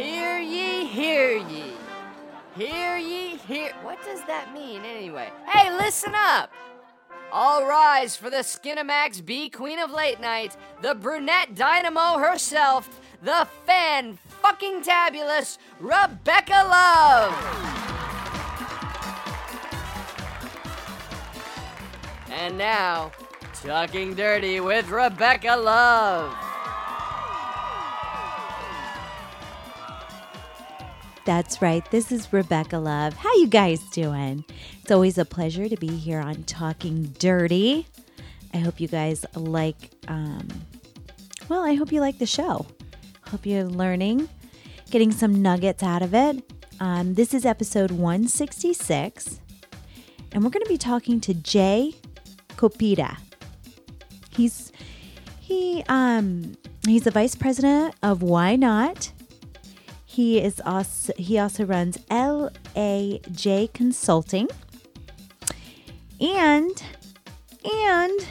Hear ye, hear ye. Hear ye, hear. What does that mean anyway? Hey, listen up! All rise for the Skinamax B Queen of Late Night, the brunette dynamo herself, the fan fucking tabulous Rebecca Love! And now, Talking Dirty with Rebecca Love. That's right. This is Rebecca Love. How you guys doing? It's always a pleasure to be here on Talking Dirty. I hope you guys like um well, I hope you like the show. Hope you're learning, getting some nuggets out of it. Um, this is episode 166, and we're going to be talking to Jay Kopita. He's he um he's the vice president of YNOT. He is also he also runs LAJ Consulting. And and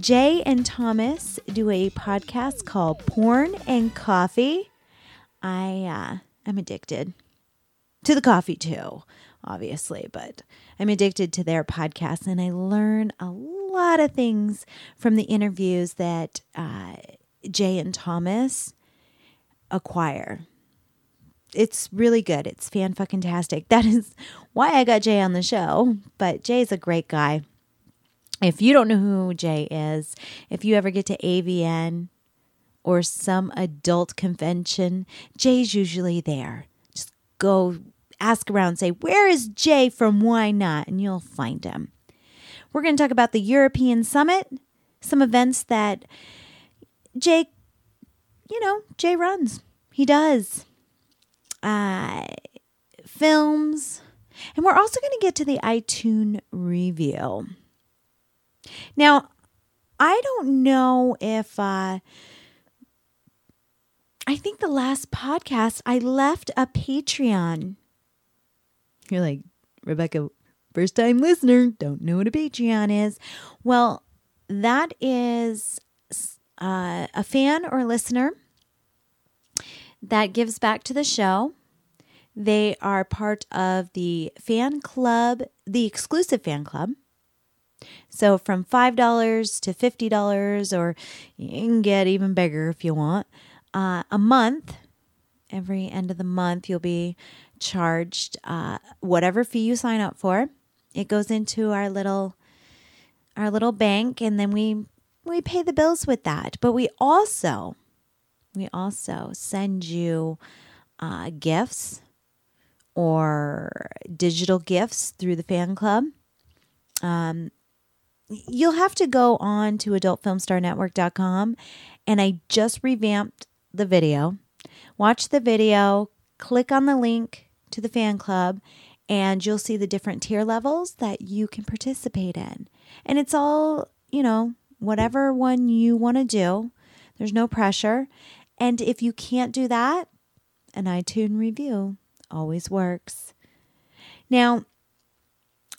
Jay and Thomas do a podcast called Porn and Coffee. I uh I'm addicted to the coffee too, obviously, but I'm addicted to their podcast and I learn a lot of things from the interviews that uh, Jay and Thomas acquire. It's really good. It's fan fucking tastic. That is why I got Jay on the show. But Jay's a great guy. If you don't know who Jay is, if you ever get to AVN or some adult convention, Jay's usually there. Just go ask around, say, Where is Jay from YNOT? And you'll find him. We're going to talk about the European Summit, some events that Jay, you know, Jay runs. He does. Uh, films. And we're also going to get to the iTunes review. Now, I don't know if uh, I think the last podcast I left a Patreon. You're like, Rebecca, first time listener, don't know what a Patreon is. Well, that is uh, a fan or listener that gives back to the show. They are part of the fan club, the exclusive fan club. So from $5 to $50, or you can get even bigger if you want, uh, a month. Every end of the month, you'll be charged uh, whatever fee you sign up for. It goes into our little our little bank, and then we we pay the bills with that. But we also we also send you uh, gifts or digital gifts through the fan club. Um, you'll have to go on to adultfilmstarnetwork.com and I just revamped the video. Watch the video, click on the link to the fan club, and you'll see the different tier levels that you can participate in. And it's all, you know, whatever one you want to do. There's no pressure. And if you can't do that, an iTunes review always works. Now,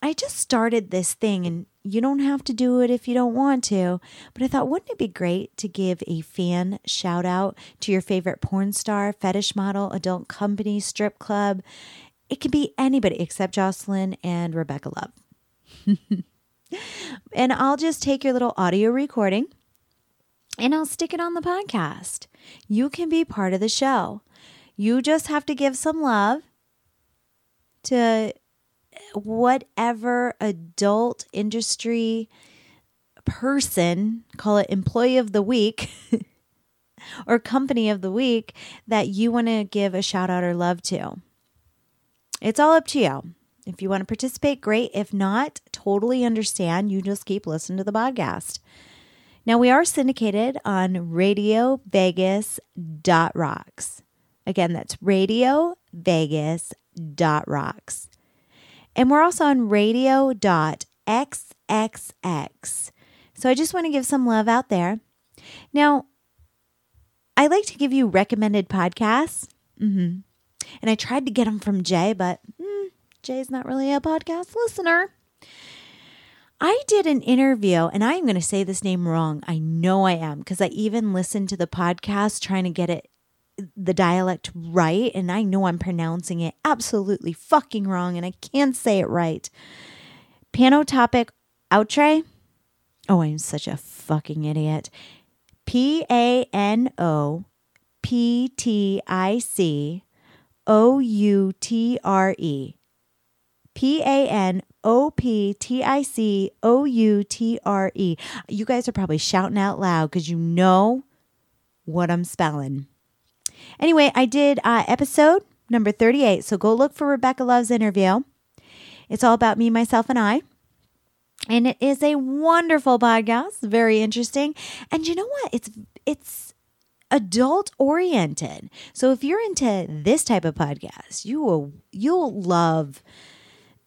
I just started this thing and you don't have to do it if you don't want to, but I thought, wouldn't it be great to give a fan shout out to your favorite porn star, fetish model, adult company, strip club? It could be anybody except Jocelyn and Rebecca Love. and I'll just take your little audio recording and I'll stick it on the podcast. You can be part of the show. You just have to give some love to whatever adult industry person, call it employee of the week or company of the week, that you want to give a shout out or love to. It's all up to you. If you want to participate, great. If not, totally understand. You just keep listening to the podcast. Now, we are syndicated on Radio Vegas rocks. Again, that's Radio Vegas rocks. And we're also on Radio radio.xxx. So I just want to give some love out there. Now, I like to give you recommended podcasts. Mm-hmm. And I tried to get them from Jay, but mm, Jay's not really a podcast listener. I did an interview, and I am going to say this name wrong. I know I am because I even listened to the podcast trying to get it the dialect right, and I know I'm pronouncing it absolutely fucking wrong, and I can't say it right. Panotopic outre. Oh, I'm such a fucking idiot. P A N O P T I C O U T R E. P A N O P T I C O U T R E. You guys are probably shouting out loud because you know what I'm spelling. Anyway, I did uh, episode number 38. So go look for Rebecca Love's interview. It's all about me, myself, and I. And it is a wonderful podcast, very interesting. And you know what? It's it's adult oriented. So if you're into this type of podcast, you will you'll love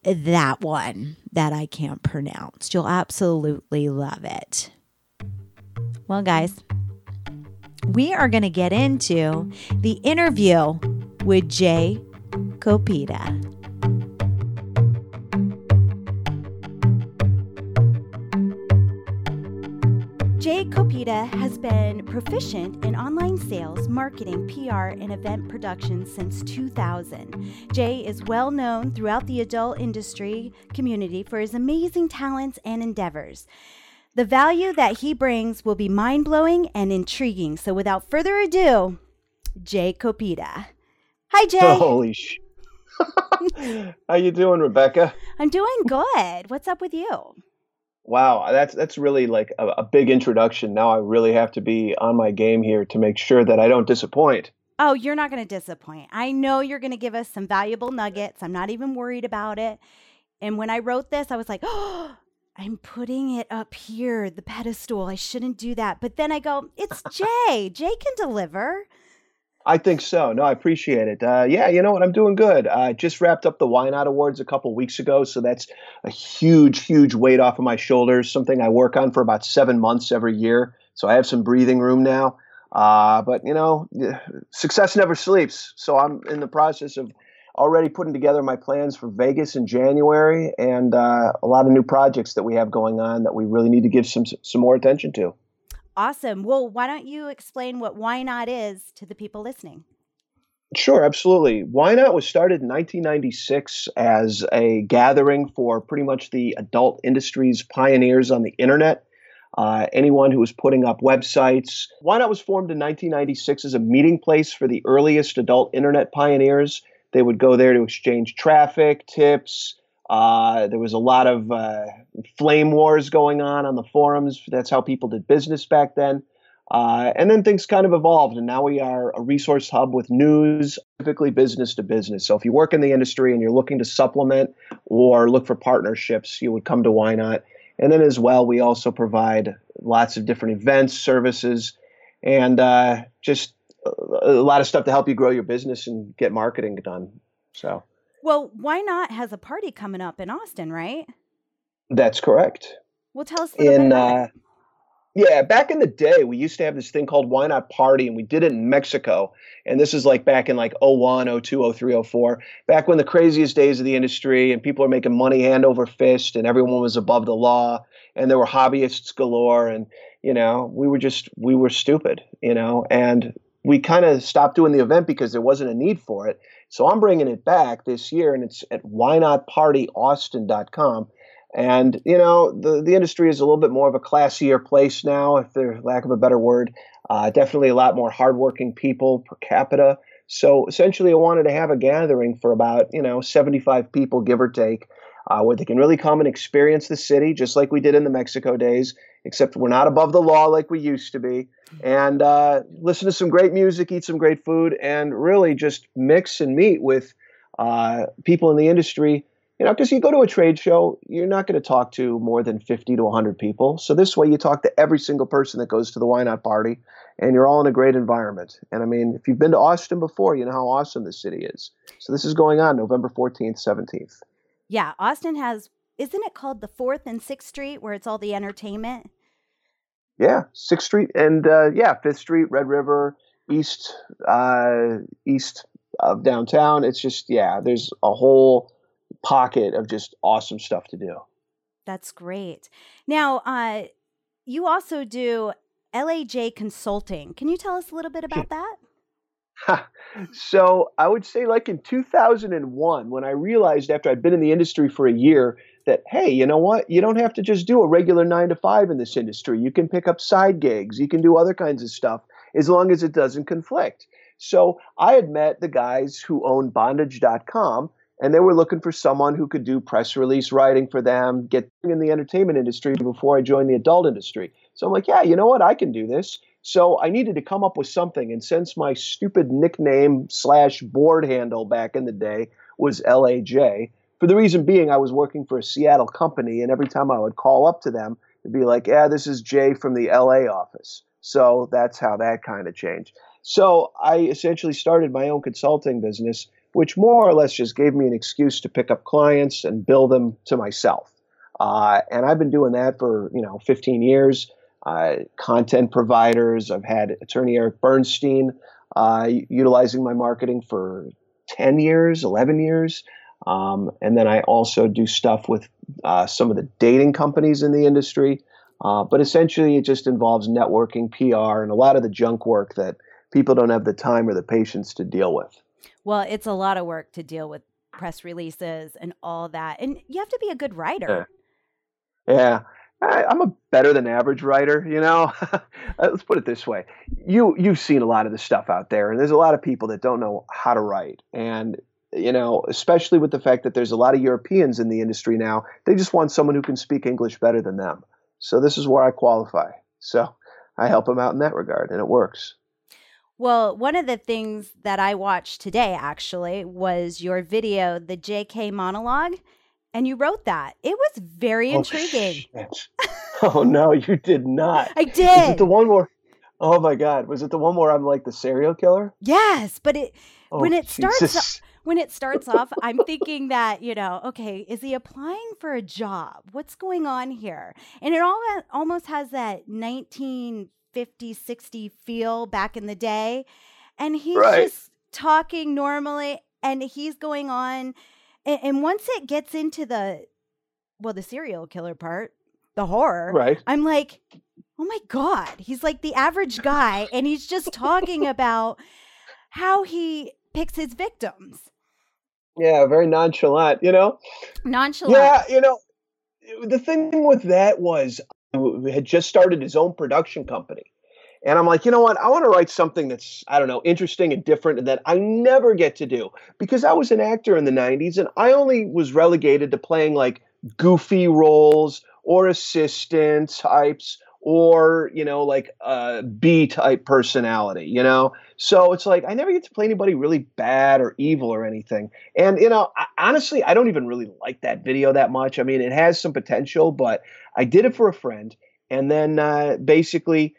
that one that I can't pronounce. You'll absolutely love it. Well, guys, we are going to get into the interview with Jay Kopita. Jay Kopita has been proficient in online sales, marketing, PR, and event production since 2000. Jay is well known throughout the adult industry community for his amazing talents and endeavors. The value that he brings will be mind blowing and intriguing. So, without further ado, Jay Kopita. Hi, Jay. Holy sh! How you doing, Rebecca? I'm doing good. What's up with you? Wow, that's that's really like a, a, big introduction. Now I really have to be on my game here to make sure that I don't disappoint. Oh, you're not going to disappoint. I know you're going to give us some valuable nuggets. I'm not even worried about it. And when I wrote this, I was like, "Oh, I'm putting it up here, the pedestal. I shouldn't do that." But then I go, "It's Jay. Jay can deliver." I think so. No, I appreciate it. Uh, yeah, you know what? I'm doing good. I just wrapped up the YNOT Awards a couple weeks ago, so that's a huge, huge weight off of my shoulders. Something I work on for about seven months every year, so I have some breathing room now. Uh, but you know, success never sleeps. So I'm in the process of already putting together my plans for Vegas in January, and uh, a lot of new projects that we have going on that we really need to give some some more attention to. Awesome. Well, why don't you explain what YNOT is to the people listening? Sure, absolutely. YNOT was started in 1996 as a gathering for pretty much the adult industry's pioneers on the internet. Uh, anyone who was putting up websites. YNOT was formed in 1996 as a meeting place for the earliest adult internet pioneers. They would go there to exchange traffic, tips, uh, there was a lot of uh, flame wars going on on the forums. That's how people did business back then. Uh, and then things kind of evolved, and now we are a resource hub with news, typically business to business. So if you work in the industry and you're looking to supplement or look for partnerships, you would come to YNOT. And then as well, we also provide lots of different events, services, and uh, just a lot of stuff to help you grow your business and get marketing done. So. Well, YNOT has a party coming up in Austin, right? That's correct. Well, tell us in uh, yeah, back in the day, we used to have this thing called YNOT Party, and we did it in Mexico. And this is like back in like 01, 02, 03, 04, back when the craziest days of the industry and people are making money hand over fist and everyone was above the law and there were hobbyists galore. And, you know, we were just, we were stupid, you know, and we kind of stopped doing the event because there wasn't a need for it. So I'm bringing it back this year, and it's at whynotpartyaustin.com. And you know, the the industry is a little bit more of a classier place now, if there's lack of a better word. Uh, definitely a lot more hardworking people per capita. So essentially, I wanted to have a gathering for about you know 75 people, give or take, uh, where they can really come and experience the city, just like we did in the Mexico days. Except we're not above the law like we used to be and uh, listen to some great music, eat some great food, and really just mix and meet with uh, people in the industry. You know, because you go to a trade show, you're not going to talk to more than 50 to 100 people. So this way, you talk to every single person that goes to the YNOT party, and you're all in a great environment. And I mean, if you've been to Austin before, you know how awesome this city is. So this is going on November 14th, 17th. Yeah, Austin has, isn't it called the 4th and 6th Street, where it's all the entertainment? Yeah, Sixth Street and uh, yeah, Fifth Street, Red River, east uh, east of downtown. It's just yeah, there's a whole pocket of just awesome stuff to do. That's great. Now, uh, you also do LAJ Consulting. Can you tell us a little bit about that? so I would say, like in 2001, when I realized after I'd been in the industry for a year that, hey, you know what? You don't have to just do a regular nine to five in this industry. You can pick up side gigs, you can do other kinds of stuff as long as it doesn't conflict. So I had met the guys who owned bondage.com and they were looking for someone who could do press release writing for them, get in the entertainment industry before I joined the adult industry. So I'm like, yeah, you know what? I can do this. So I needed to come up with something. And since my stupid nickname slash board handle back in the day was LAJ, for the reason being I was working for a Seattle company, and every time I would call up to them, it'd be like, yeah, this is Jay from the LA office. So that's how that kind of changed. So I essentially started my own consulting business which more or less just gave me an excuse to pick up clients and bill them to myself. Uh, and I've been doing that for you know 15 years. Uh, content providers. I've had attorney Eric Bernstein uh, utilizing my marketing for 10 years, 11 years. Um, and then I also do stuff with uh, some of the dating companies in the industry. Uh, but essentially, it just involves networking, PR, and a lot of the junk work that people don't have the time or the patience to deal with. Well, it's a lot of work to deal with press releases and all that. And you have to be a good writer. Yeah. yeah. I, am a better than average writer, you know. Let's put it this way: you you've seen a lot of the stuff out there, and there's a lot of people that don't know how to write, and you know, especially with the fact that there's a lot of Europeans in the industry now, they just want someone who can speak English better than them. So this is where I qualify. So I help them out in that regard, and it works. Well, one of the things that I watched today actually was your video, the JK monologue, and you wrote that. It was very oh, intriguing. oh no, you did not. I did. Is it the one where Oh my god, was it the one where I'm like the serial killer? Yes, but it oh, when it Jesus. When it starts off, I'm thinking that, you know, okay, is he applying for a job? What's going on here? And it all almost has that 19 50, 60 feel back in the day. And he's right. just talking normally and he's going on. And, and, once it gets into the, well, the serial killer part, the horror, right. I'm like, oh my God, he's like the average guy. and he's just talking about how he picks his victims. Yeah, very nonchalant, you know? Nonchalant. Yeah, you know, the thing with that was had just started his own production company. And I'm like, you know what? I want to write something that's, I don't know, interesting and different and that I never get to do because I was an actor in the 90s and I only was relegated to playing like goofy roles or assistant types or, you know, like a B type personality, you know? So it's like I never get to play anybody really bad or evil or anything. And, you know, I, honestly, I don't even really like that video that much. I mean, it has some potential, but I did it for a friend. And then uh, basically,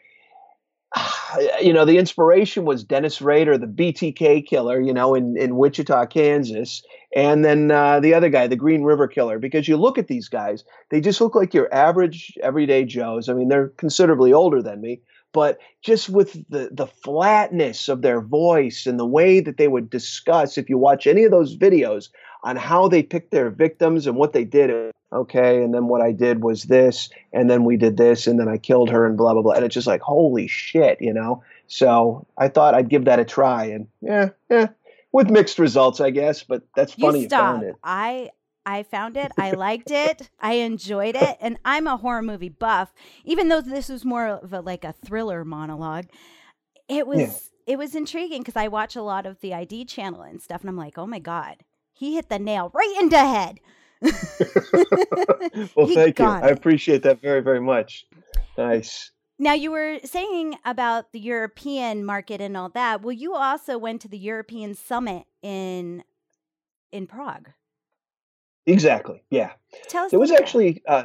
you know, the inspiration was Dennis Rader, the BTK killer, you know, in, in Wichita, Kansas. And then uh, the other guy, the Green River killer, because you look at these guys, they just look like your average everyday Joes. I mean, they're considerably older than me, but just with the, the flatness of their voice and the way that they would discuss, if you watch any of those videos on how they picked their victims and what they did, okay and then what i did was this and then we did this and then i killed her and blah blah blah. And it's just like holy shit you know? So i thought i'd give that a try and yeah yeah with mixed results i guess but that's funny you, you found it i I found it. I liked it. I enjoyed it. And I'm a horror movie buff. Even though this was more of a like a thriller monologue, it was yeah. it was intriguing because I watch a lot of the ID channel and stuff, and I'm like, oh my god, he hit the nail right into head. well, thank you. It. I appreciate that very, very much. Nice. Now you were saying about the European market and all that. Well, you also went to the European Summit in in Prague. Exactly. Yeah. Tell us. There was actually, uh,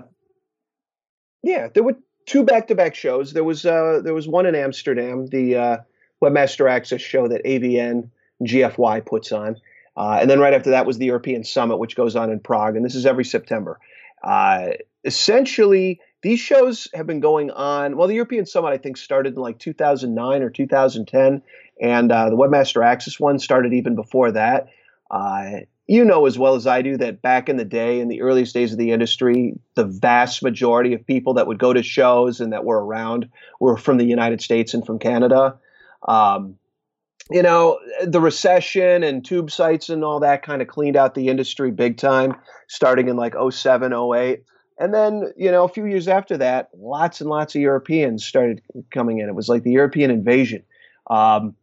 yeah, there were two back-to-back shows. There was uh, there was one in Amsterdam, the uh, Webmaster Access show that AVN GFY puts on, uh, and then right after that was the European Summit, which goes on in Prague, and this is every September. Uh, essentially, these shows have been going on. Well, the European Summit, I think, started in like 2009 or 2010, and uh, the Webmaster Access one started even before that. Uh, you know as well as I do that back in the day, in the earliest days of the industry, the vast majority of people that would go to shows and that were around were from the United States and from Canada. Um, you know, the recession and tube sites and all that kind of cleaned out the industry big time, starting in like 07, 08. And then, you know, a few years after that, lots and lots of Europeans started coming in. It was like the European invasion. Um,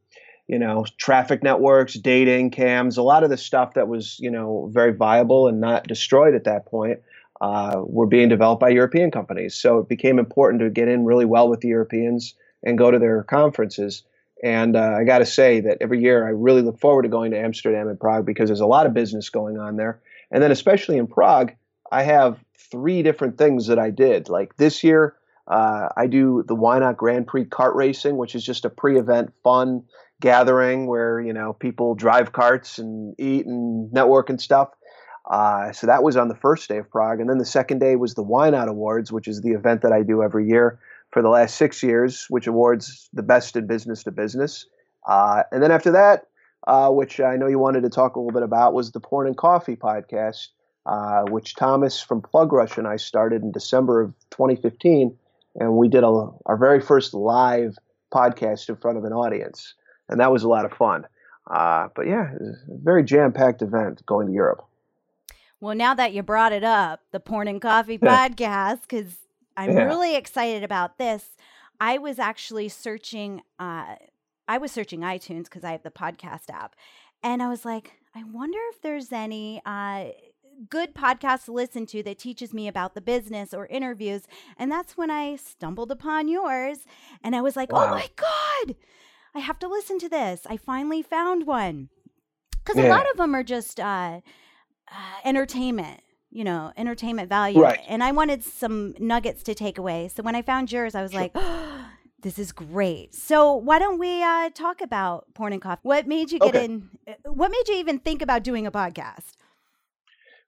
you know, traffic networks, dating, cams, a lot of the stuff that was, you know, very viable and not destroyed at that point uh, were being developed by European companies. So it became important to get in really well with the Europeans and go to their conferences. And uh, I got to say that every year I really look forward to going to Amsterdam and Prague because there's a lot of business going on there. And then, especially in Prague, I have three different things that I did. Like this year, uh, I do the YNOT Grand Prix kart racing, which is just a pre-event fun gathering where you know people drive carts and eat and network and stuff. Uh, so that was on the first day of Prague, and then the second day was the YNOT Awards, which is the event that I do every year for the last six years, which awards the best in business to business. Uh, and then after that, uh, which I know you wanted to talk a little bit about, was the Porn and Coffee podcast, uh, which Thomas from Plug Rush and I started in December of 2015, and we did a, our very first live podcast in front of an audience, and that was a lot of fun. Uh, but yeah, it was a very jam-packed event going to Europe. Well, now that you brought it up, the Porn and Coffee podcast, because I'm yeah. really excited about this. I was actually searching. Uh, I was searching iTunes because I have the podcast app, and I was like, I wonder if there's any uh, good podcast to listen to that teaches me about the business or interviews. And that's when I stumbled upon yours, and I was like, oh wow. oh my god, I have to listen to this. I finally found one because yeah. a lot of them are just uh, uh, entertainment you know, entertainment value. Right. And I wanted some nuggets to take away. So when I found yours, I was sure. like, oh, this is great. So why don't we uh, talk about porn and coffee? What made you get okay. in? Uh, what made you even think about doing a podcast?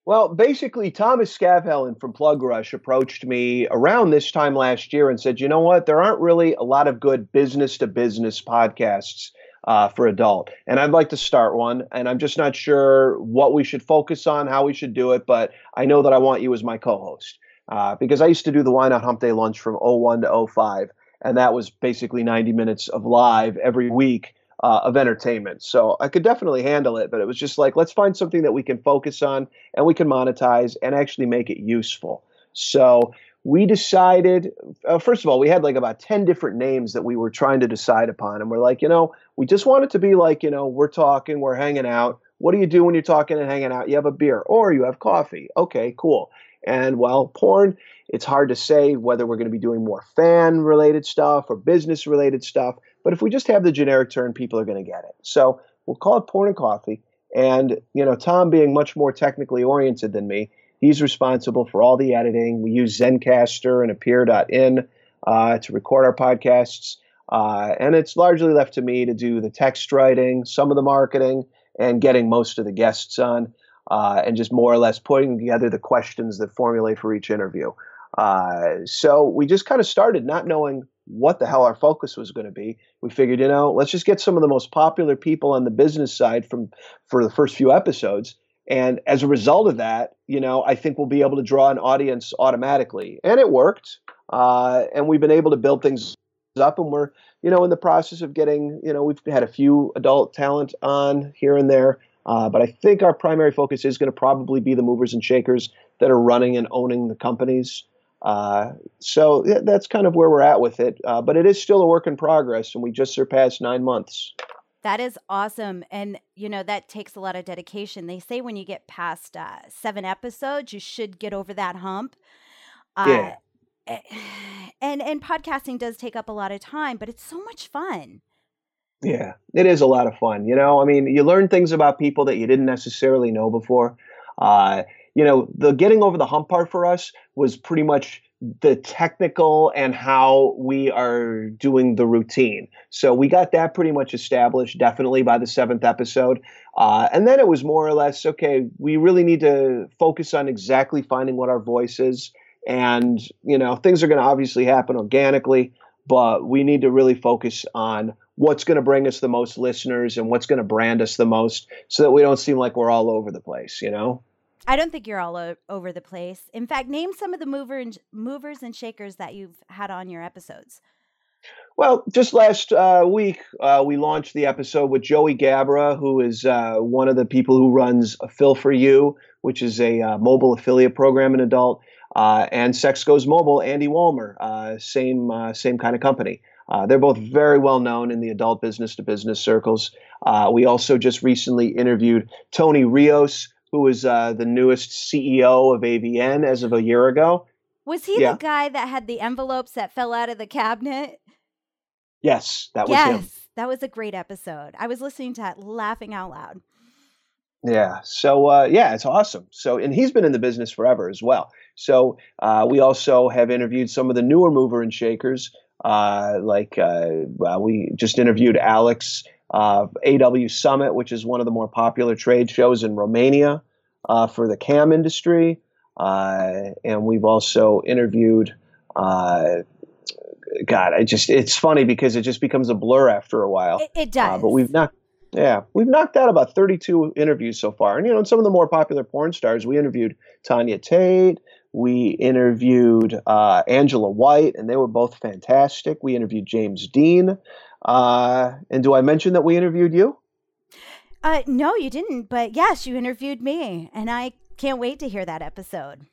Well, basically, Thomas Scavhellen from Plug Rush approached me around this time last year and said, you know what? There aren't really a lot of good business to business podcasts uh, for adult. And I'd like to start one. And I'm just not sure what we should focus on, how we should do it. But I know that I want you as my co host uh, because I used to do the YNOT Hump Day lunch from 01 to 05. And that was basically 90 minutes of live every week. Uh, of entertainment. So I could definitely handle it, but it was just like, let's find something that we can focus on and we can monetize and actually make it useful. So we decided uh, first of all we had like about 10 different names that we were trying to decide upon and we're like you know we just want it to be like you know we're talking we're hanging out. What do you do when you're talking and hanging out? You have a beer or you have coffee. Okay cool. And well porn it's hard to say whether we're going to be doing more fan related stuff or business related stuff but if we just have the generic term people are going to get it so we'll call it porn and coffee and you know tom being much more technically oriented than me He's responsible for all the editing. We use Zencastr and Appear.in uh, to record our podcasts. Uh, and it's largely left to me to do the text writing, some of the marketing, and getting most of the guests on, uh, and just more or less putting together the questions that formulate for each interview. Uh, so we just kind of started not knowing what the hell our focus was going to be. We figured, you know, let's just get some of the most popular people on the business side from for the first few episodes and as a result of that, you know, I think we'll be able to draw an audience automatically. And it worked. Uh, and we've been able to build things up and we're, you know, in the process of getting, you know, we've had a few adult talent on here and there. Uh, but I think our primary focus is going to probably be the movers and shakers that are running and owning the companies. Uh, so that's kind of where we're at with it. Uh, but it is still a work in progress, and we just surpassed nine months. That is awesome. And, you know, that takes a lot of dedication. They say when you get past uh, seven episodes, you should get over that hump. Uh, yeah. Eh, and, and podcasting does take up a lot of time, but it's so much fun. Yeah, it is a lot of fun. You know, I mean, you learn things about people that you didn't necessarily know before. Uh, you know, the getting over the hump part for us was pretty much the technical and how we are doing the routine. So we got that pretty much established definitely by the seventh episode. Uh, and then it was more or less okay, we really need to focus on exactly finding what our voice is. And, you know, things are going to obviously happen organically, but we need to really focus on what's going to bring us the most listeners and what's going to brand us the most so that we don't seem like we're all over the place, you know? I don't think you're all o- over the place. In fact, name some of the mover and, movers and shakers that you've had on your episodes. Well, just last uh, week, uh, we launched the episode with Joey Gabra, who is uh, one of the people who runs a Fill for You, which is a uh, mobile affiliate program in adult, uh, and Sex Goes Mobile, Andy Wullmer, uh, same same kind of company. they're both very well known in the adult business to business circles. we also just recently interviewed Tony Rios, who is the newest CEO of AVN as of a year ago. Was he yeah. the guy that had the envelopes that fell out of the cabinet? Yes, that was yes, him. That was a great episode. I was listening to that laughing out loud. Yeah. So uh, yeah, it's awesome. So and he's been in the business forever as well. So uh, we also have interviewed some of the newer mover and shakers. Uh, like uh, well, we just interviewed Alex uh, AW Summit, which is one of the more popular trade shows in Romania uh, for the cam industry. and we've also interviewed God, I just it's funny because it just becomes a blur after a while. It, it does. Uh, but we've knocked yeah, we've knocked out about 32 interviews so far. And you know, some of the more popular porn stars, we interviewed Tanya Tate, we interviewed uh, Angela White, and they were both fantastic. We interviewed James Deen. Uh, and do I mention that we interviewed you? Uh, no, you didn't. But yes, you interviewed me, and I can't wait to hear that episode.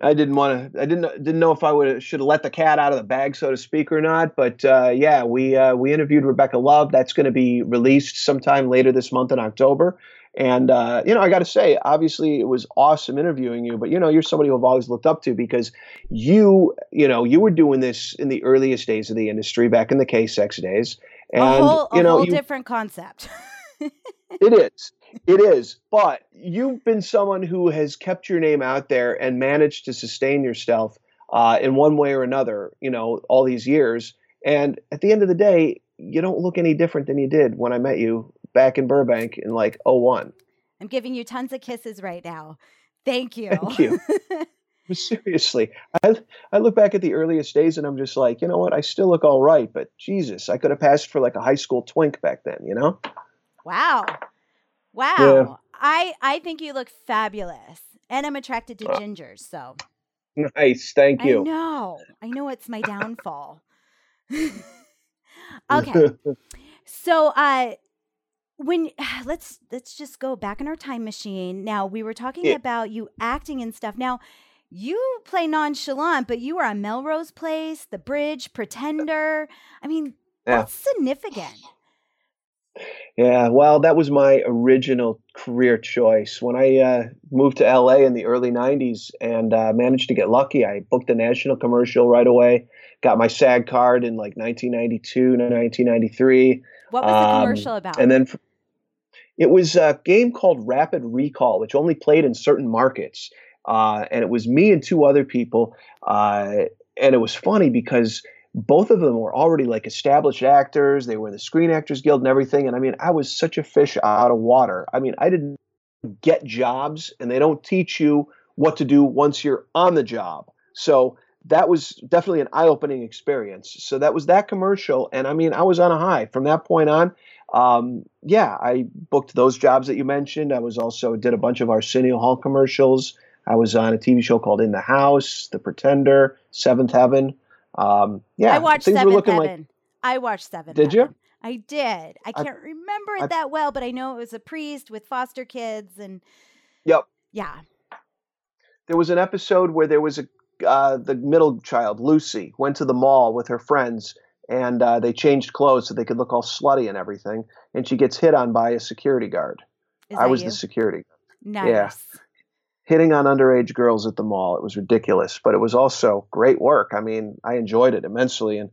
I didn't want to. I didn't didn't know if I would should have let the cat out of the bag, so to speak, or not. But uh, yeah, we uh, we interviewed Rebecca Love. That's going to be released sometime later this month in October. And uh, you know, I got to say, obviously, it was awesome interviewing you. But you know, you're somebody who I've always looked up to because you, you know, you were doing this in the earliest days of the industry, back in the K-sex days, and a whole, you know, whole you, different concept. it is it is, but you've been someone who has kept your name out there and managed to sustain yourself uh, in one way or another, you know, all these years. And at the end of the day, you don't look any different than you did when I met you back in Burbank in like 01. I'm giving you tons of kisses right now. Thank you. Thank you. Seriously, I, I look back at the earliest days and I'm just like, you know what? I still look all right, but Jesus, I could have passed for like a high school twink back then, you know? Wow. Wow. Yeah. I I think you look fabulous. And I'm attracted to uh, gingers, so. Nice. Thank you. I know. I know it's my downfall. okay. so uh when let's let's just go back in our time machine. Now we were talking yeah. about you acting and stuff. Now you play nonchalant, but you were on Melrose Place, The Bridge, Pretender. I mean, yeah. that's significant. Yeah, well, that was my original career choice. When I uh, moved to LA in the early 90s and uh, managed to get lucky, I booked a national commercial right away, got my SAG card in like 1992 to 1993. What was um, the commercial about? And then it was a game called Rapid Recall, which only played in certain markets. Uh, and it was me and two other people. Uh, and it was funny because – both of them were already like established actors. They were the Screen Actors Guild and everything. And I mean, I was such a fish out of water. I mean, I didn't get jobs, and they don't teach you what to do once you're on the job. So that was definitely an eye-opening experience. So that was that commercial, and I mean, I was on a high from that point on. Um, yeah, I booked those jobs that you mentioned. I was also did a bunch of Arsenio Hall commercials. I was on a TV show called In the House, The Pretender, Seventh Heaven. Um, yeah, I watched things Seventh were looking Heaven. Like, I watched Seven. Did Heaven. you? I did. I can't I, remember it I, that well, but I know it was a priest with foster kids and. Yep. Yeah. There was an episode where there was a uh, the middle child Lucy went to the mall with her friends and uh, they changed clothes so they could look all slutty and everything, and she gets hit on by a security guard. I was you? the security. Nice. Yeah hitting on underage girls at the mall. It was ridiculous, but it was also great work. I mean, I enjoyed it immensely, and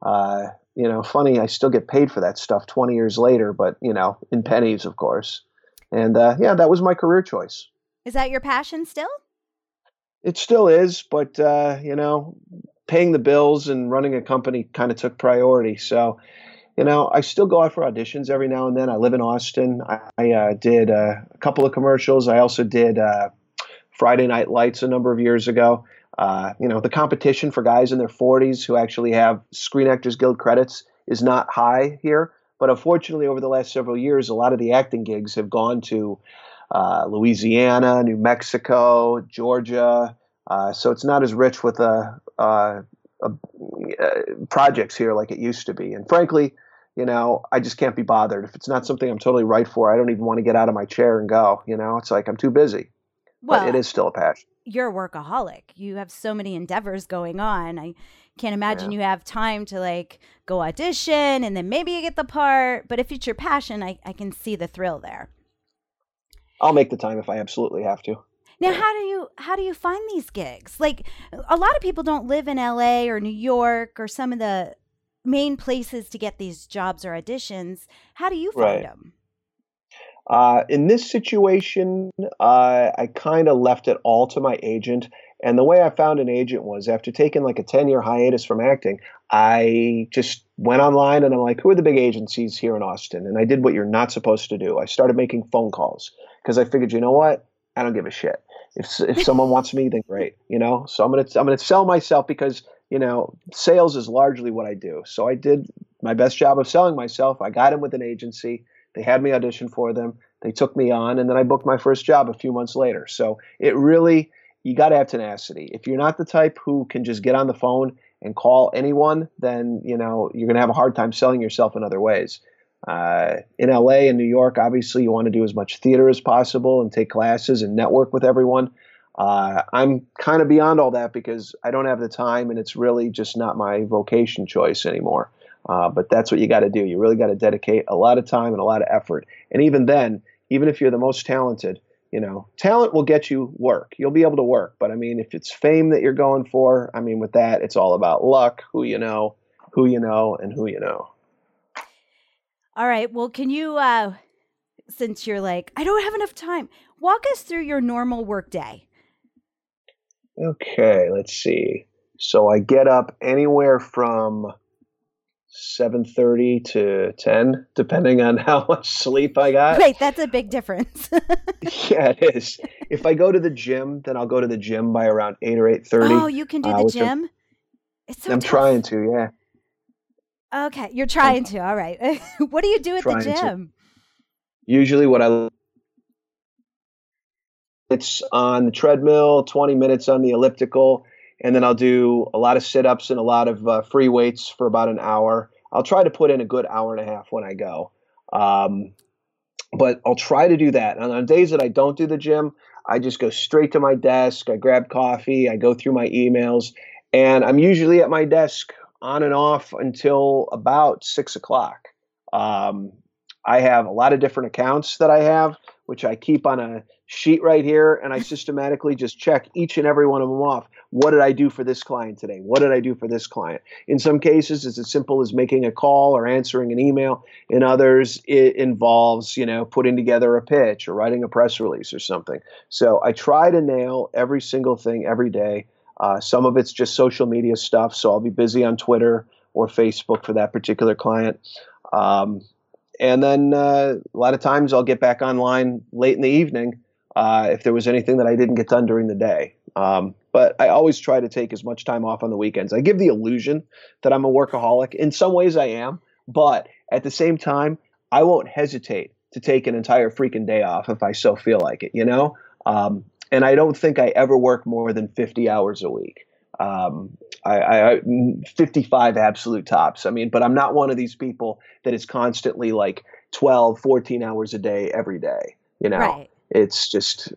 uh, you know, funny, I still get paid for that stuff 20 years later, but you know, in pennies, of course. And uh, yeah, that was my career choice. Is that your passion still? It still is, but uh, you know, paying the bills and running a company kind of took priority. So, you know, I still go out for auditions every now and then. I live in Austin. I, I uh, did uh, a couple of commercials. I also did uh, Friday Night Lights a number of years ago. Uh, you know, the competition for guys in their 40s who actually have Screen Actors Guild credits is not high here. But unfortunately, over the last several years, a lot of the acting gigs have gone to uh, Louisiana, New Mexico, Georgia. Uh, so it's not as rich with a, uh, uh, projects here like it used to be. And frankly, you know, I just can't be bothered. If it's not something I'm totally right for, I don't even want to get out of my chair and go. You know, it's like I'm too busy. Well, but it is still a passion. You're a workaholic. You have so many endeavors going on. I can't imagine yeah. you have time to like go audition and then maybe you get the part. But if it's your passion, I, I can see the thrill there. I'll make the time if I absolutely have to. Now, how do you how do you find these gigs? Like a lot of people don't live in LA or New York or some of the main places to get these jobs or auditions. How do you find right. them? Uh, in this situation, uh, I kind of left it all to my agent. And the way I found an agent was after taking like a 10 year hiatus from acting, I just went online and I'm like, who are the big agencies here in Austin? And I did what you're not supposed to do. I started making phone calls because I figured, you know what? I don't give a shit. If, if someone wants me, then great, you know. So I'm gonna I'm gonna sell myself because you know sales is largely what I do. So I did my best job of selling myself. I got in with an agency. They had me audition for them. They took me on, and then I booked my first job a few months later. So it really you got to have tenacity. If you're not the type who can just get on the phone and call anyone, then you know you're gonna have a hard time selling yourself in other ways. Uh, in LA and New York, obviously, you want to do as much theater as possible and take classes and network with everyone. Uh, I'm kind of beyond all that because I don't have the time and it's really just not my vocation choice anymore. Uh, but that's what you got to do. You really got to dedicate a lot of time and a lot of effort. And even then, even if you're the most talented, you know, talent will get you work. You'll be able to work. But I mean, if it's fame that you're going for, I mean, with that, it's all about luck, who you know, who you know, and who you know. All right. Well, can you, uh, since you're like, I don't have enough time, walk us through your normal work day. Okay, let's see. So I get up anywhere from 7:30 to 10 depending on how much sleep I got. Wait, that's a big difference. yeah, it is. If I go to the gym, then I'll go to the gym by around 8 or 8:30. Oh, you can do uh, the gym? I'm, it's so I'm tough. trying to, yeah. Okay, you're trying to. All right. what do you do at the gym? To. Usually, what I it's on the treadmill, 20 minutes on the elliptical, and then I'll do a lot of sit ups and a lot of uh, free weights for about an hour. I'll try to put in a good hour and a half when I go. Um, but I'll try to do that. And on days that I don't do the gym, I just go straight to my desk. I grab coffee, I go through my emails, and I'm usually at my desk on and off until about six o'clock. Um, I have a lot of different accounts that I have, which I keep on a sheet right here, and I systematically just check each and every one of them off. What did I do for this client today? What did I do for this client? In some cases, it's as simple as making a call or answering an email. In others, it involves, you know, putting together a pitch or writing a press release or something. So I try to nail every single thing every day. Uh, some of it's just social media stuff, so I'll be busy on Twitter or Facebook for that particular client. Um, and then uh, a lot of times I'll get back online late in the evening uh, if there was anything that I didn't get done during the day. Um, but I always try to take as much time off on the weekends. I give the illusion that I'm a workaholic. In some ways, I am, but at the same time, I won't hesitate to take an entire freaking day off if I so feel like it. You know, um, and I don't think I ever work more than 50 hours a week. Um, I, I, 55 absolute tops. I mean, but I'm not one of these people that is constantly like 12, 14 hours a day every day. You know, right. it's just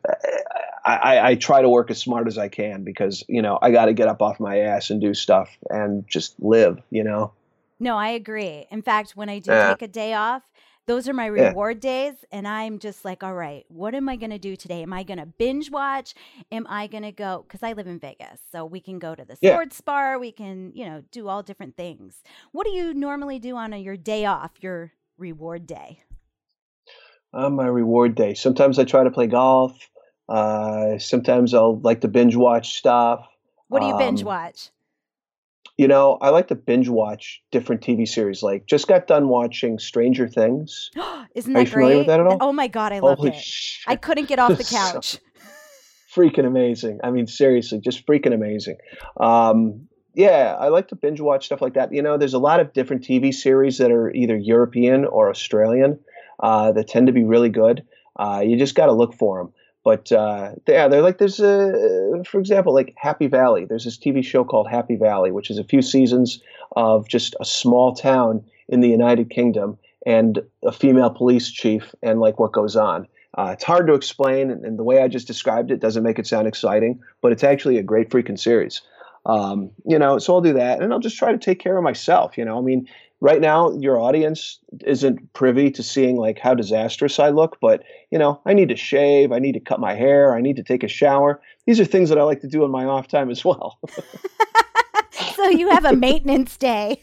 I, I, try to work as smart as I can because you know I got to get up off my ass and do stuff and just live. You know. No, I agree. In fact, when I do yeah. take a day off, those are my reward yeah. days and i'm just like all right what am i going to do today? Am i going to binge watch? Am i going to go because i live in vegas so we can go to the sports yeah. bar we can you know do all different things. What do you normally do on a, your day off your reward day? On my reward day. Sometimes i try to play golf uh, sometimes i'll like to binge watch stuff what do you um, binge watch you know, I like to binge watch different TV series. Like, just got done watching Stranger Things. Isn't that Are you familiar great? with that at all? Oh my god, I love it. Shit. I couldn't get off the couch. freaking amazing. I mean, seriously, just freaking amazing. Um, yeah, I like to binge watch stuff like that. You know, there's a lot of different TV series that are either European or Australian uh, that tend to be really good. Uh, you just got to look for them. But uh, yeah, they're like there's a, for example, like Happy Valley. There's this TV show called Happy Valley, which is a few seasons of just a small town in the United Kingdom and a female police chief and like what goes on. Uh, it's hard to explain, and, and, the way I just described it doesn't make it sound exciting, but it's actually a great freaking series. Um, you know, so I'll do that, and I'll just try to take care of myself. You know, I mean, right now your audience isn't privy to seeing like how disastrous I look, but you know, I need to shave, I need to cut my hair, I need to take a shower. These are things that I like to do in my off time as well. so you have a maintenance day.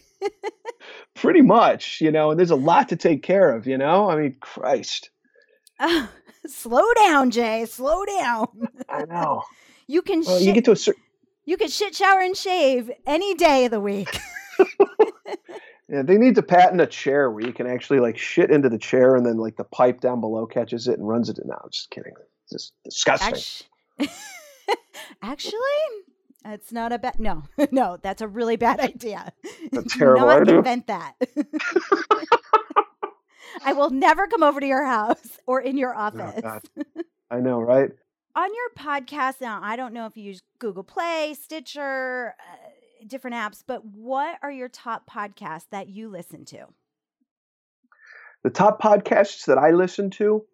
Pretty much, you know, and there's a lot to take care of, you know? I mean, Christ. Uh, slow down, Jay. Slow down. I know. You can well, shit, you get to a certain You can shit shower and shave any day of the week. Yeah, they need to patent a chair where you can actually like shit into the chair and then like the pipe down below catches it and runs it. No, I'm just kidding. It's just disgusting. Actually, it's not a bad. No, no, that's a really bad idea. That's terrible. not invent that. I will never come over to your house or in your oh, office. Oh, I know, right? On your podcast now, I don't know if you use Google Play, Stitcher. Uh, different apps, but what are your top podcasts that you listen to? The top podcasts that I listen to,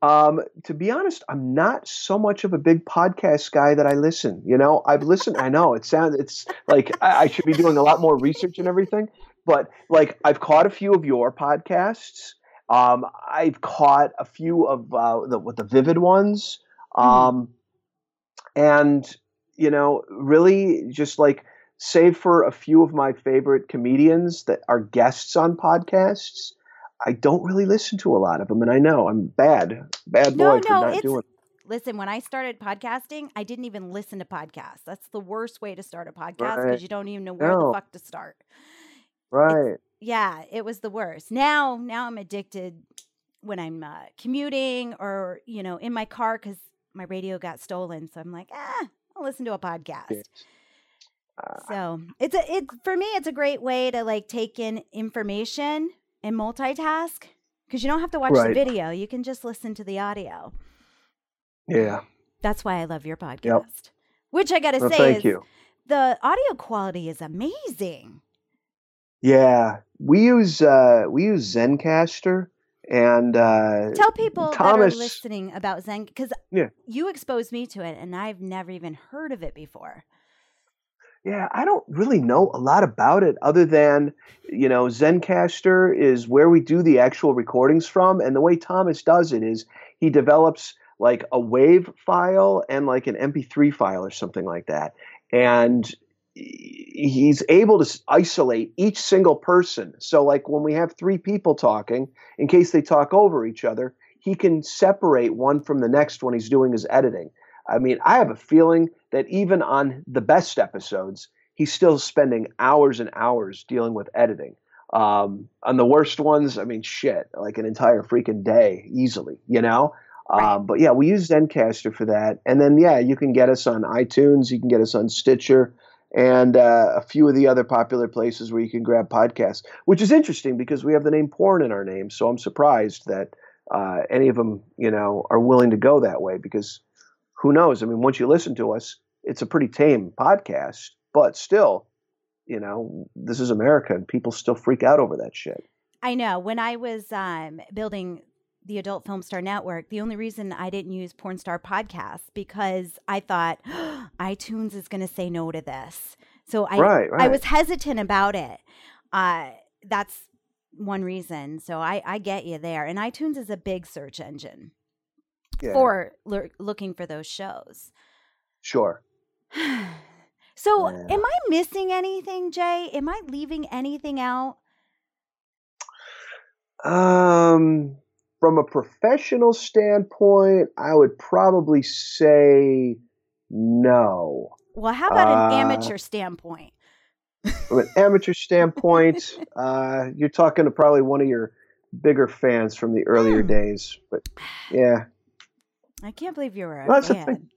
um, to be honest, I'm not so much of a big podcast guy that I listen. You know, I've listened. I know it sounds. It's like I, I should be doing a lot more research and everything. But like, I've caught a few of your podcasts. Um, I've caught a few of uh, the with the vivid ones. Mm-hmm. Um, mm-hmm. and you know, really just like save for a few of my favorite comedians that are guests on podcasts, I don't really listen to a lot of them, and I know I'm bad, bad boy no, for no, not doing. Listen, when I started podcasting, I didn't even listen to podcasts. That's the worst way to start a podcast because right. you don't even know where no. the fuck to start. Right. It's, yeah, it was the worst. Now, now I'm addicted when I'm uh, commuting or you know in my car because my radio got stolen. So I'm like, ah, I'll listen to a podcast. Yes. So it's a it for me it's a great way to like take in information and multitask because you don't have to watch right. the video you can just listen to the audio yeah that's why i love your podcast yep. which i gotta well, say is you. the audio quality is amazing yeah we use uh we use zencastr and uh tell people Thomas, that are listening about zen because yeah. you exposed me to it and i've never even heard of it before yeah, I don't really know a lot about it other than, you know, Zencastr is where we do the actual recordings from. And the way Thomas does it is he develops like a WAV file and like an MP3 file or something like that. And he's able to isolate each single person. So, like when we have three people talking, in case they talk over each other, he can separate one from the next when he's doing his editing. I mean, I have a feeling that even on the best episodes, he's still spending hours and hours dealing with editing. Um, on the worst ones, I mean, shit, like an entire freaking day easily, you know? Um, but yeah, we use Zencastr for that. And then, yeah, you can get us on iTunes, you can get us on Stitcher, and uh, a few of the other popular places where you can grab podcasts, which is interesting because we have the name porn in our name. So I'm surprised that uh, any of them, you know, are willing to go that way because who knows? I mean, once you listen to us, it's a pretty tame podcast, but still, you know, this is America and people still freak out over that shit. I know. When I was um, building the Adult Film Star Network, the only reason I didn't use Porn Star Podcast because I thought oh, iTunes is going to say no to this. So I right, right. I was hesitant about it. Uh, that's one reason. So I, I get you there. And iTunes is a big search engine yeah. for l- looking for those shows. Sure. so, yeah. am I missing anything, Jay? Am I leaving anything out? Um, from a professional standpoint, I would probably say no. Well, how about uh, an amateur standpoint? from an amateur standpoint, uh, you're talking to probably one of your bigger fans from the earlier mm. days. But yeah, I can't believe you were a well, fan.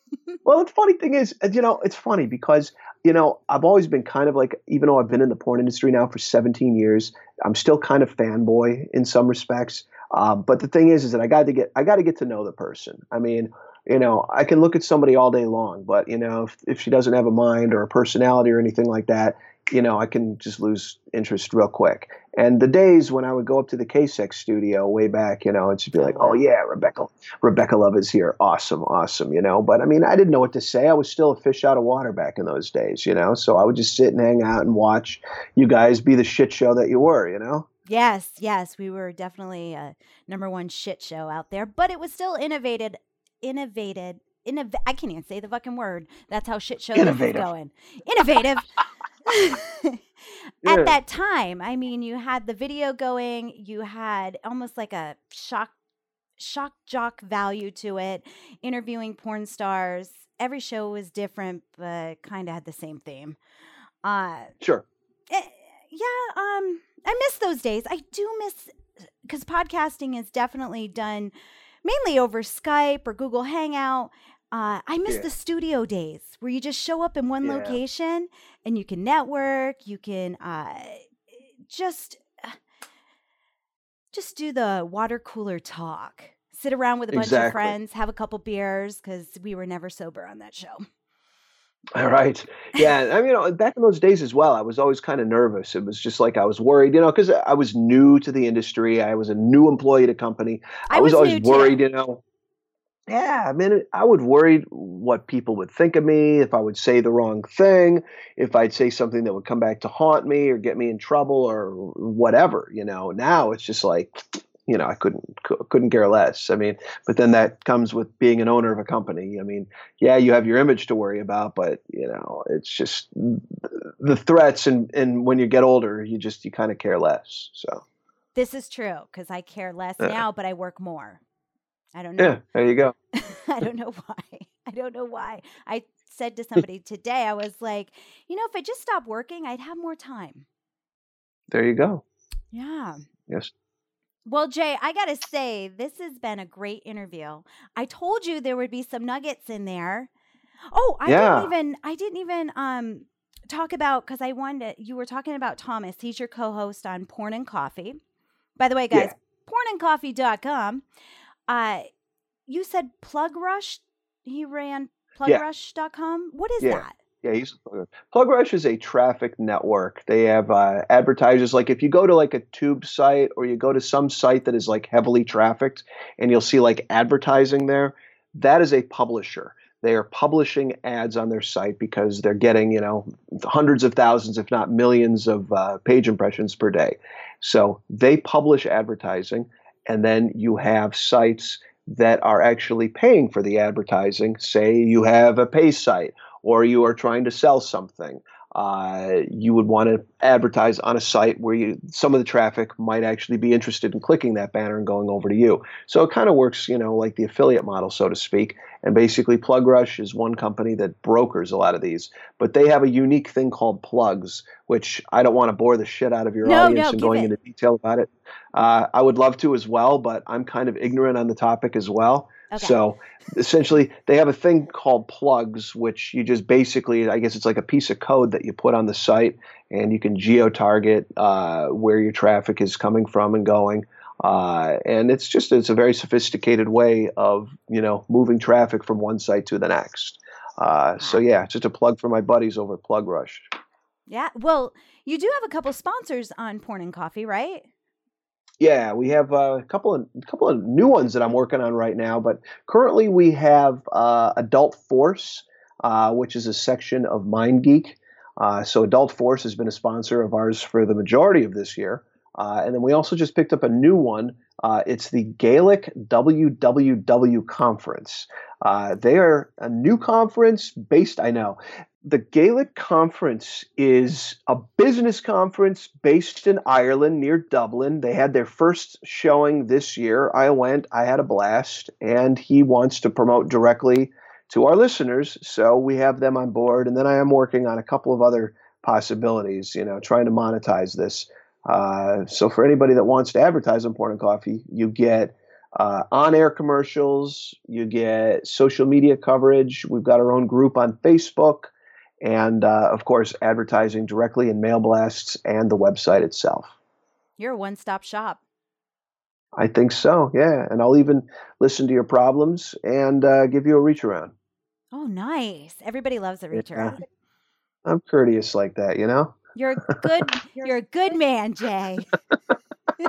well, the funny thing is, you know, it's funny because you know I've always been kind of like, even though I've been in the porn industry now for 17 years, I'm still kind of fanboy in some respects. Um, but the thing is, is that I got to get I got to get to know the person. I mean, you know, I can look at somebody all day long, but you know, if, if she doesn't have a mind or a personality or anything like that, you know, I can just lose interest real quick. And the days when I would go up to the KSEX studio way back, you know, it'd be like, oh uh-huh. yeah, Rebecca, Rebecca Love is here. Awesome, awesome, you know. But I mean, I didn't know what to say. I was still a fish out of water back in those days, you know. So I would just sit and hang out and watch you guys be the shit show that you were, you know. Yes, yes, we were definitely a number one shit show out there, but it was still innovated, innovated, innov- I can't even say the fucking word. That's how shit show this is Innovative. going. Innovative. At that time, I mean, you had the video going, you had almost like a shock, shock jock value to it, interviewing porn stars. Every show was different, but kind of had the same theme. Uh, Sure. Eh, yeah, um, I miss those days. I do miss because podcasting is definitely done mainly over Skype or Google Hangout. Uh, I miss Yeah. the studio days where you just show up in one Yeah. location and you can network. You can uh, just uh, just do the water cooler talk. Sit around with a bunch of friends, have a couple beers because we were never sober on that show. All right. Yeah. I mean, know, back in those days as well, I was always kind of nervous. It was just like I was worried, you know, because I was new to the industry. I was a new employee at a company. I, was, always new, too. worried, you know. Yeah, I mean, I would worry what people would think of me if I would say the wrong thing, if I'd say something that would come back to haunt me or get me in trouble or whatever. You know, now it's just like, you know, I couldn't couldn't care less. I mean, but then that comes with being an owner of a company. I mean, yeah, you have your image to worry about, but you know, it's just the threats and and when you get older, you just you kind of care less. So This is true because I care less now, but I work more. I don't know. yeah, there you go. I don't know why. I don't know why. I said to somebody today, I was like, you know, if I just stopped working, I'd have more time. There you go. Yeah. Yes. Well, Jay, I got to say, this has been a great interview. I told you there would be some nuggets in there. Oh, I Yeah. didn't even, I didn't even, um, talk about because I wanted you were talking about Thomas. He's your co-host on Porn and Coffee. By the way, guys, pornandcoffee.com. Uh you said Plug Rush. He ran plugrush.com. What is Yeah. that? Yeah, he's Plug Rush is a traffic network. They have uh, advertisers. Like if you go to like a tube site or you go to some site that is like heavily trafficked, and you'll see like advertising there. That is a publisher. They are publishing ads on their site because they're getting you know hundreds of thousands, if not millions, of uh, page impressions per day. So they publish advertising, and then you have sites that are actually paying for the advertising. Say you have a pay site or you are trying to sell something, uh, you would want to advertise on a site where you some of the traffic might actually be interested in clicking that banner and going over to you. So it kind of works, you know, like the affiliate model, so to speak. And basically, PlugRush is one company that brokers a lot of these, but they have a unique thing called plugs, which I don't want to bore the shit out of your No, audience no, and going it. into detail about it. Uh, I would love to as well, but I'm kind of ignorant on the topic as well. Okay. So essentially, they have a thing called plugs, which you just basically, I guess it's like a piece of code that you put on the site, and you can geo target uh, where your traffic is coming from and going. Uh, and it's just it's a very sophisticated way of you know moving traffic from one site to the next. Uh, so yeah, just a plug for my buddies over at Plug Rush. Yeah. Well, you do have a couple sponsors on Porn and Coffee, right? Yeah, we have uh, a couple of a couple of new ones that I'm working on right now. But currently, we have uh, Adult Force, uh, which is a section of MindGeek. Uh, so Adult Force has been a sponsor of ours for the majority of this year, uh, and then we also just picked up a new one. Uh, it's the Gaelic WWW Conference. They are a new conference based. I know the Gaelic Conference is a business conference based in Ireland near Dublin. They had their first showing this year. I went, I had a blast, and he wants to promote directly to our listeners. So we have them on board. And then I am working on a couple of other possibilities, you know, trying to monetize this. Uh, so for anybody that wants to advertise on Porn Coffee, you get uh, on-air commercials, you get social media coverage. We've got our own group on Facebook and uh, of course advertising directly in mail blasts and the website itself. You're a one stop shop. I think so. Yeah, and I'll even listen to your problems and uh, give you a reach around. Oh, nice. Everybody loves a reach Yeah. around. I'm courteous like that, you know. You're a good you're a good man, Jay.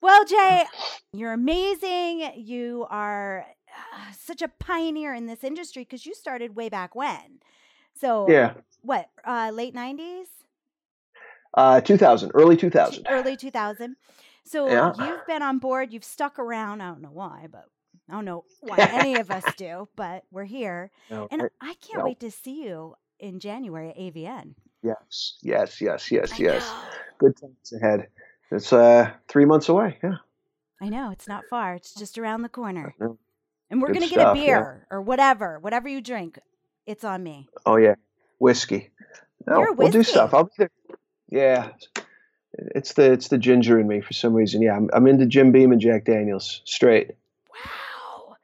well, Jay, you're amazing. You are uh, such a pioneer in this industry because you started way back when. So, Yeah, what, uh, late 90s? uh, 2000, early 2000. Early 2000. So, Yeah. you've been on board, you've stuck around. I don't know why, but I don't know why any of us do, but we're here. No, And. I can't no. wait to see you in January at AVN. Yes, yes, yes, yes, I yes. know. Good times ahead. It's uh three months away. Yeah. I know it's not far. It's just around the corner. And we're Good gonna get a stuff, yeah. beer or whatever, whatever you drink. It's on me. Oh yeah, whiskey. No, a we'll do stuff. I'll be there. Yeah, it's the it's the ginger in me for some reason. Yeah, I'm I'm into Jim Beam and Jack Daniels straight. Wow.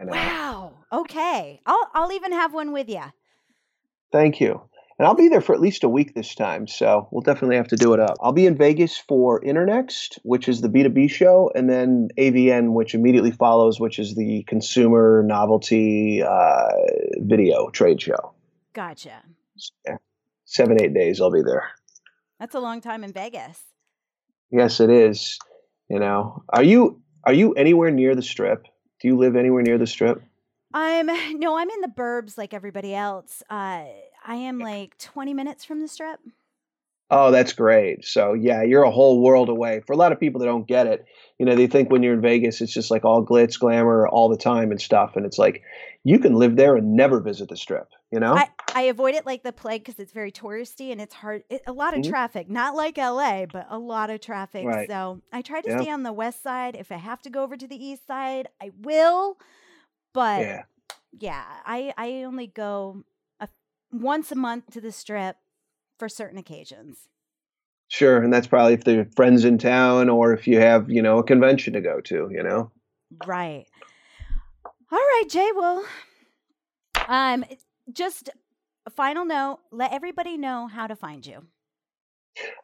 Wow. Okay. I'll I'll even have one with you. Thank you. And I'll be there for at least a week this time, so we'll definitely have to do it up. I'll be in Vegas for Internext, which is the B2B show, and then AVN, which immediately follows, which is the consumer novelty uh, video trade show. Gotcha. Seven, eight days I'll be there. That's a long time in Vegas. Yes, it is. You know, are you are you anywhere near the strip? Do you live anywhere near the strip? I'm no, I'm in the burbs like everybody else. Uh I am like 20 minutes from the strip. Oh, that's great. So yeah, you're a whole world away. For a lot of people that don't get it, you know, they think when you're in Vegas, it's just like all glitz, glamour all the time and stuff. And it's like you can live there and never visit the strip. You know? I, I avoid it like the plague because it's very touristy and it's hard. It, a lot of Mhm. traffic, not like LA, but a lot of traffic. Right. So I try to Yeah. stay on the west side. If I have to go over to the east side, I will. But yeah, yeah. I I only go once a month to the strip for certain occasions. Sure. And that's probably if there are friends in town or if you have, you know, a convention to go to, you know? Right. All right, Jay. Well, um, just a final note. Let everybody know how to find you.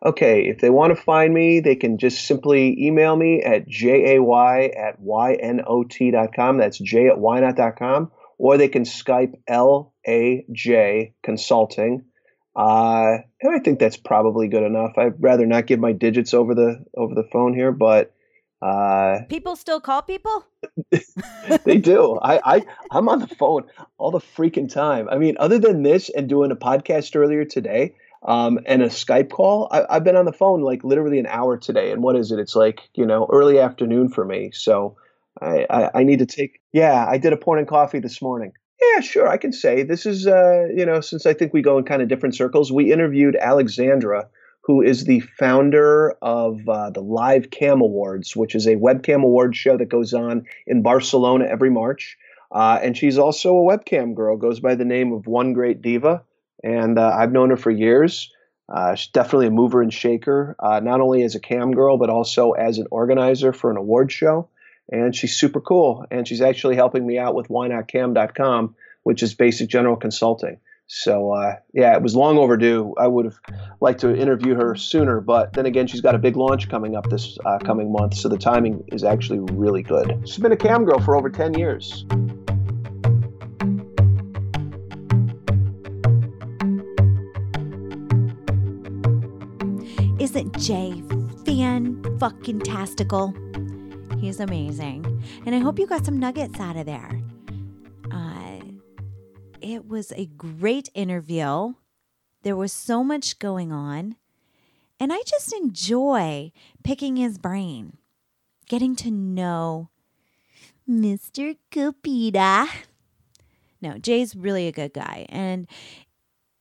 Okay, if they want to find me, they can just simply email me at jay at ynot.com. That's j at ynot.com. Or they can Skype LAJ Consulting. Uh, and I think that's probably good enough. I'd rather not give my digits over the over the phone here, but uh, People still call people. they do. I, I I'm on the phone all the freaking time. I mean, other than this and doing a podcast earlier today, um, and a Skype call, I, I've been on the phone like literally an hour today. And what is it? It's like you know early afternoon for me. So I I, I need to take. Yeah, I did a porn and coffee this morning. Yeah, sure. I can say this is uh, you know since I think we go in kind of different circles. We interviewed Alexandra who is the founder of uh, the Live Cam Awards, which is a webcam award show that goes on in Barcelona every March. Uh, and she's also a webcam girl, goes by the name of One Great Diva. And uh, I've known her for years. Uh, she's definitely a mover and shaker, uh, not only as a cam girl, but also as an organizer for an award show. And she's super cool. And she's actually helping me out with ynotcam.com, which is basic general consulting. So uh, yeah, it was long overdue. I would have liked to interview her sooner, but then again, she's got a big launch coming up this uh, coming month, so the timing is actually really good. She's been a cam girl for over ten years. Isn't Jay fan fucking tastical? He's amazing. And I hope you got some nuggets out of there. Uh, it was a great interview. There was so much going on. And I just enjoy picking his brain, getting to know Mr. Kopita. No, Jay's really a good guy. And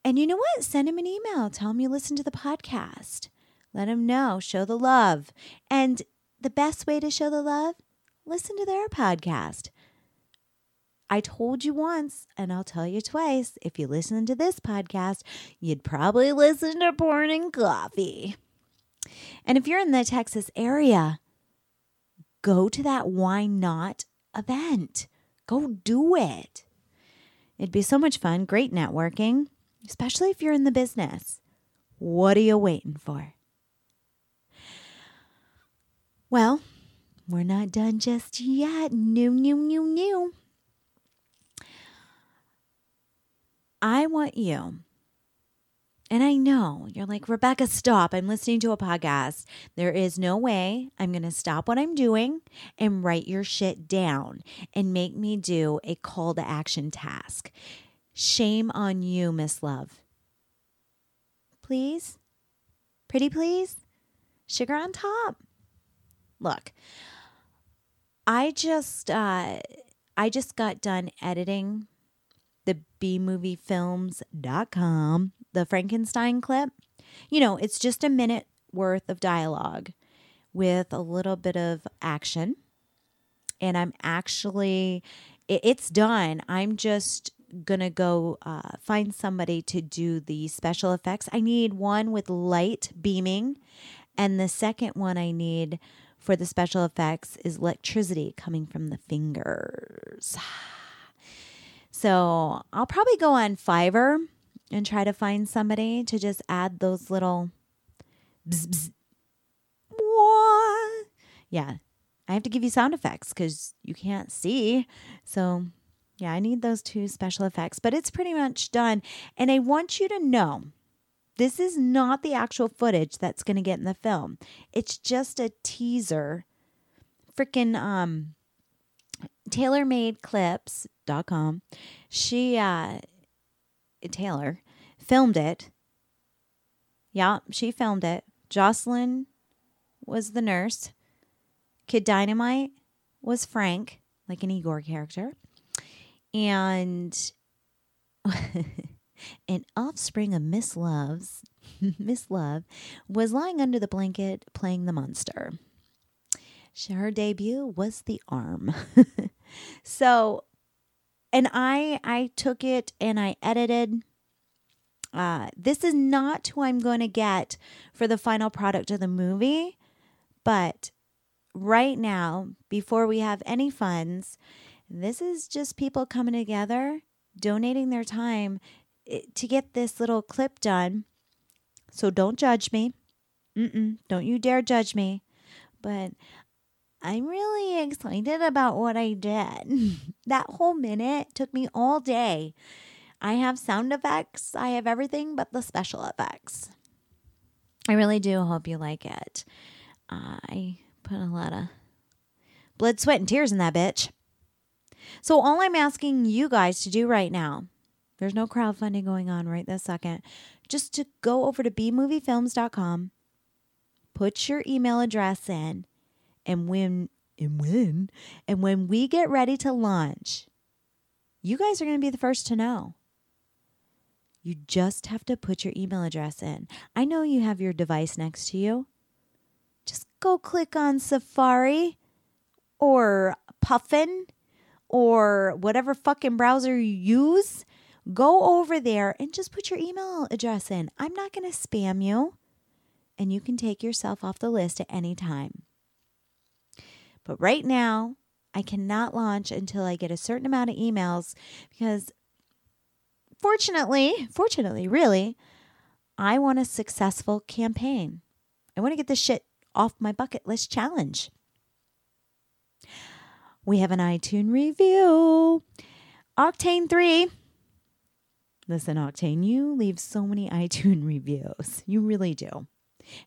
and you know what? Send him an email. Tell him you listen to the podcast. Let him know. Show the love. And the best way to show the love, listen to their podcast. I told you once, and I'll tell you twice if you listen to this podcast, you'd probably listen to Porn and Coffee. And if you're in the Texas area, go to that YNOT event. Go do it. It'd be so much fun, great networking, especially if you're in the business. What are you waiting for? Well, we're not done just yet. New, new, new, new. I want you, and I know you're like, Rebecca, stop. I'm listening to a podcast. There is no way I'm going to stop what I'm doing and write your shit down and make me do a call to action task. Shame on you, Miss Love. Please? Pretty please? Sugar on top. Look, I just uh I just got done editing the bmoviefilms.com, the Frankenstein clip. You know, it's just a minute worth of dialogue with a little bit of action. And I'm actually, it, it's done. I'm just gonna go uh, find somebody to do the special effects. I need one with light beaming, and the second one I need for the special effects is electricity coming from the fingers. So I'll probably go on Fiverr and try to find somebody to just add those little bzz, bzz. Yeah, I have to give you sound effects because you can't see. So yeah, I need those two special effects, but it's pretty much done. And I want you to know this is not the actual footage that's going to get in the film. It's just a teaser. Freaking um tailormadeclips.com. She uh Taylor filmed it. Yeah, she filmed it. Jocelyn was the nurse. Kid Dynamite was Frank, like an Igor character. And an offspring of Miss Love's Miss Love was lying under the blanket playing the monster. Her debut was the arm. so and I I took it and I edited uh, this is not who I'm going to get for the final product of the movie, but right now, before we have any funds, this is just people coming together, donating their time to get this little clip done. So don't judge me. Mm-mm, don't you dare judge me. But I'm really excited about what I did. that whole minute took me all day. I have sound effects, I have everything but the special effects. I really do hope you like it. I put a lot of blood, sweat, and tears in that bitch. So, all I'm asking you guys to do right now, there's no crowdfunding going on right this second, just to go over to bmoviefilms.com, put your email address in, and when and when and when we get ready to launch, you guys are going to be the first to know. You just have to put your email address in. I know you have your device next to you. Just go click on Safari or Puffin or whatever fucking browser you use. Go over there and just put your email address in. I'm not going to spam you, and you can take yourself off the list at any time. But right now, I cannot launch until I get a certain amount of emails because fortunately, fortunately, really, I want a successful campaign. I want to get this shit off my bucket list challenge. We have an iTunes review. Octane 3. Listen, Octane, you leave so many iTunes reviews. You really do.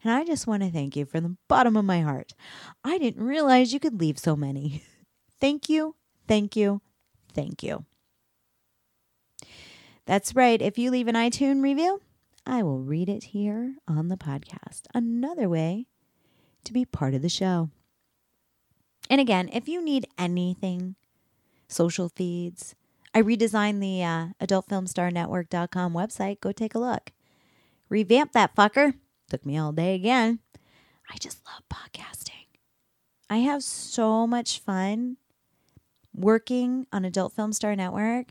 And I just want to thank you from the bottom of my heart. I didn't realize you could leave so many. thank you, thank you, thank you. That's right. If you leave an iTunes review, I will read it here on the podcast. Another way to be part of the show. And again, if you need anything, social feeds, I redesigned the uh, adultfilmstarnetwork.com website. Go take a look. Revamp that fucker. Took me all day again. I just love podcasting. I have so much fun working on Adult Film Star Network.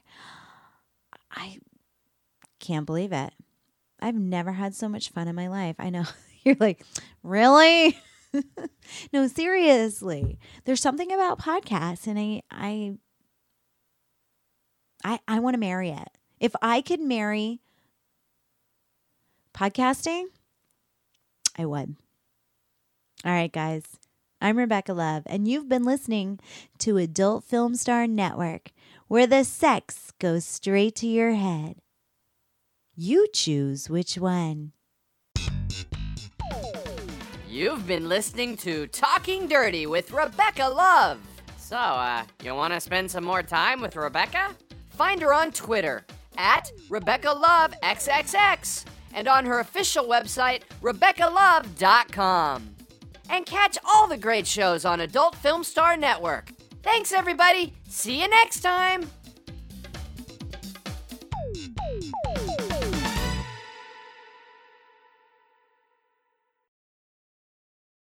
I can't believe it. I've never had so much fun in my life. I know you're like, really? no, seriously. There's something about podcasts and I I I I want to marry it. If I could marry podcasting, I would. All right, guys. I'm Rebecca Love, and you've been listening to Adult Film Star Network, where the sex goes straight to your head. You choose which one. You've been listening to Talking Dirty with Rebecca Love. So, uh, you want to spend some more time with Rebecca? Find her on Twitter at Rebecca Love XXX and on her official website, RebeccaLove.com. And catch all the great shows on Adult Film Star Network. Thanks, everybody. See you next time.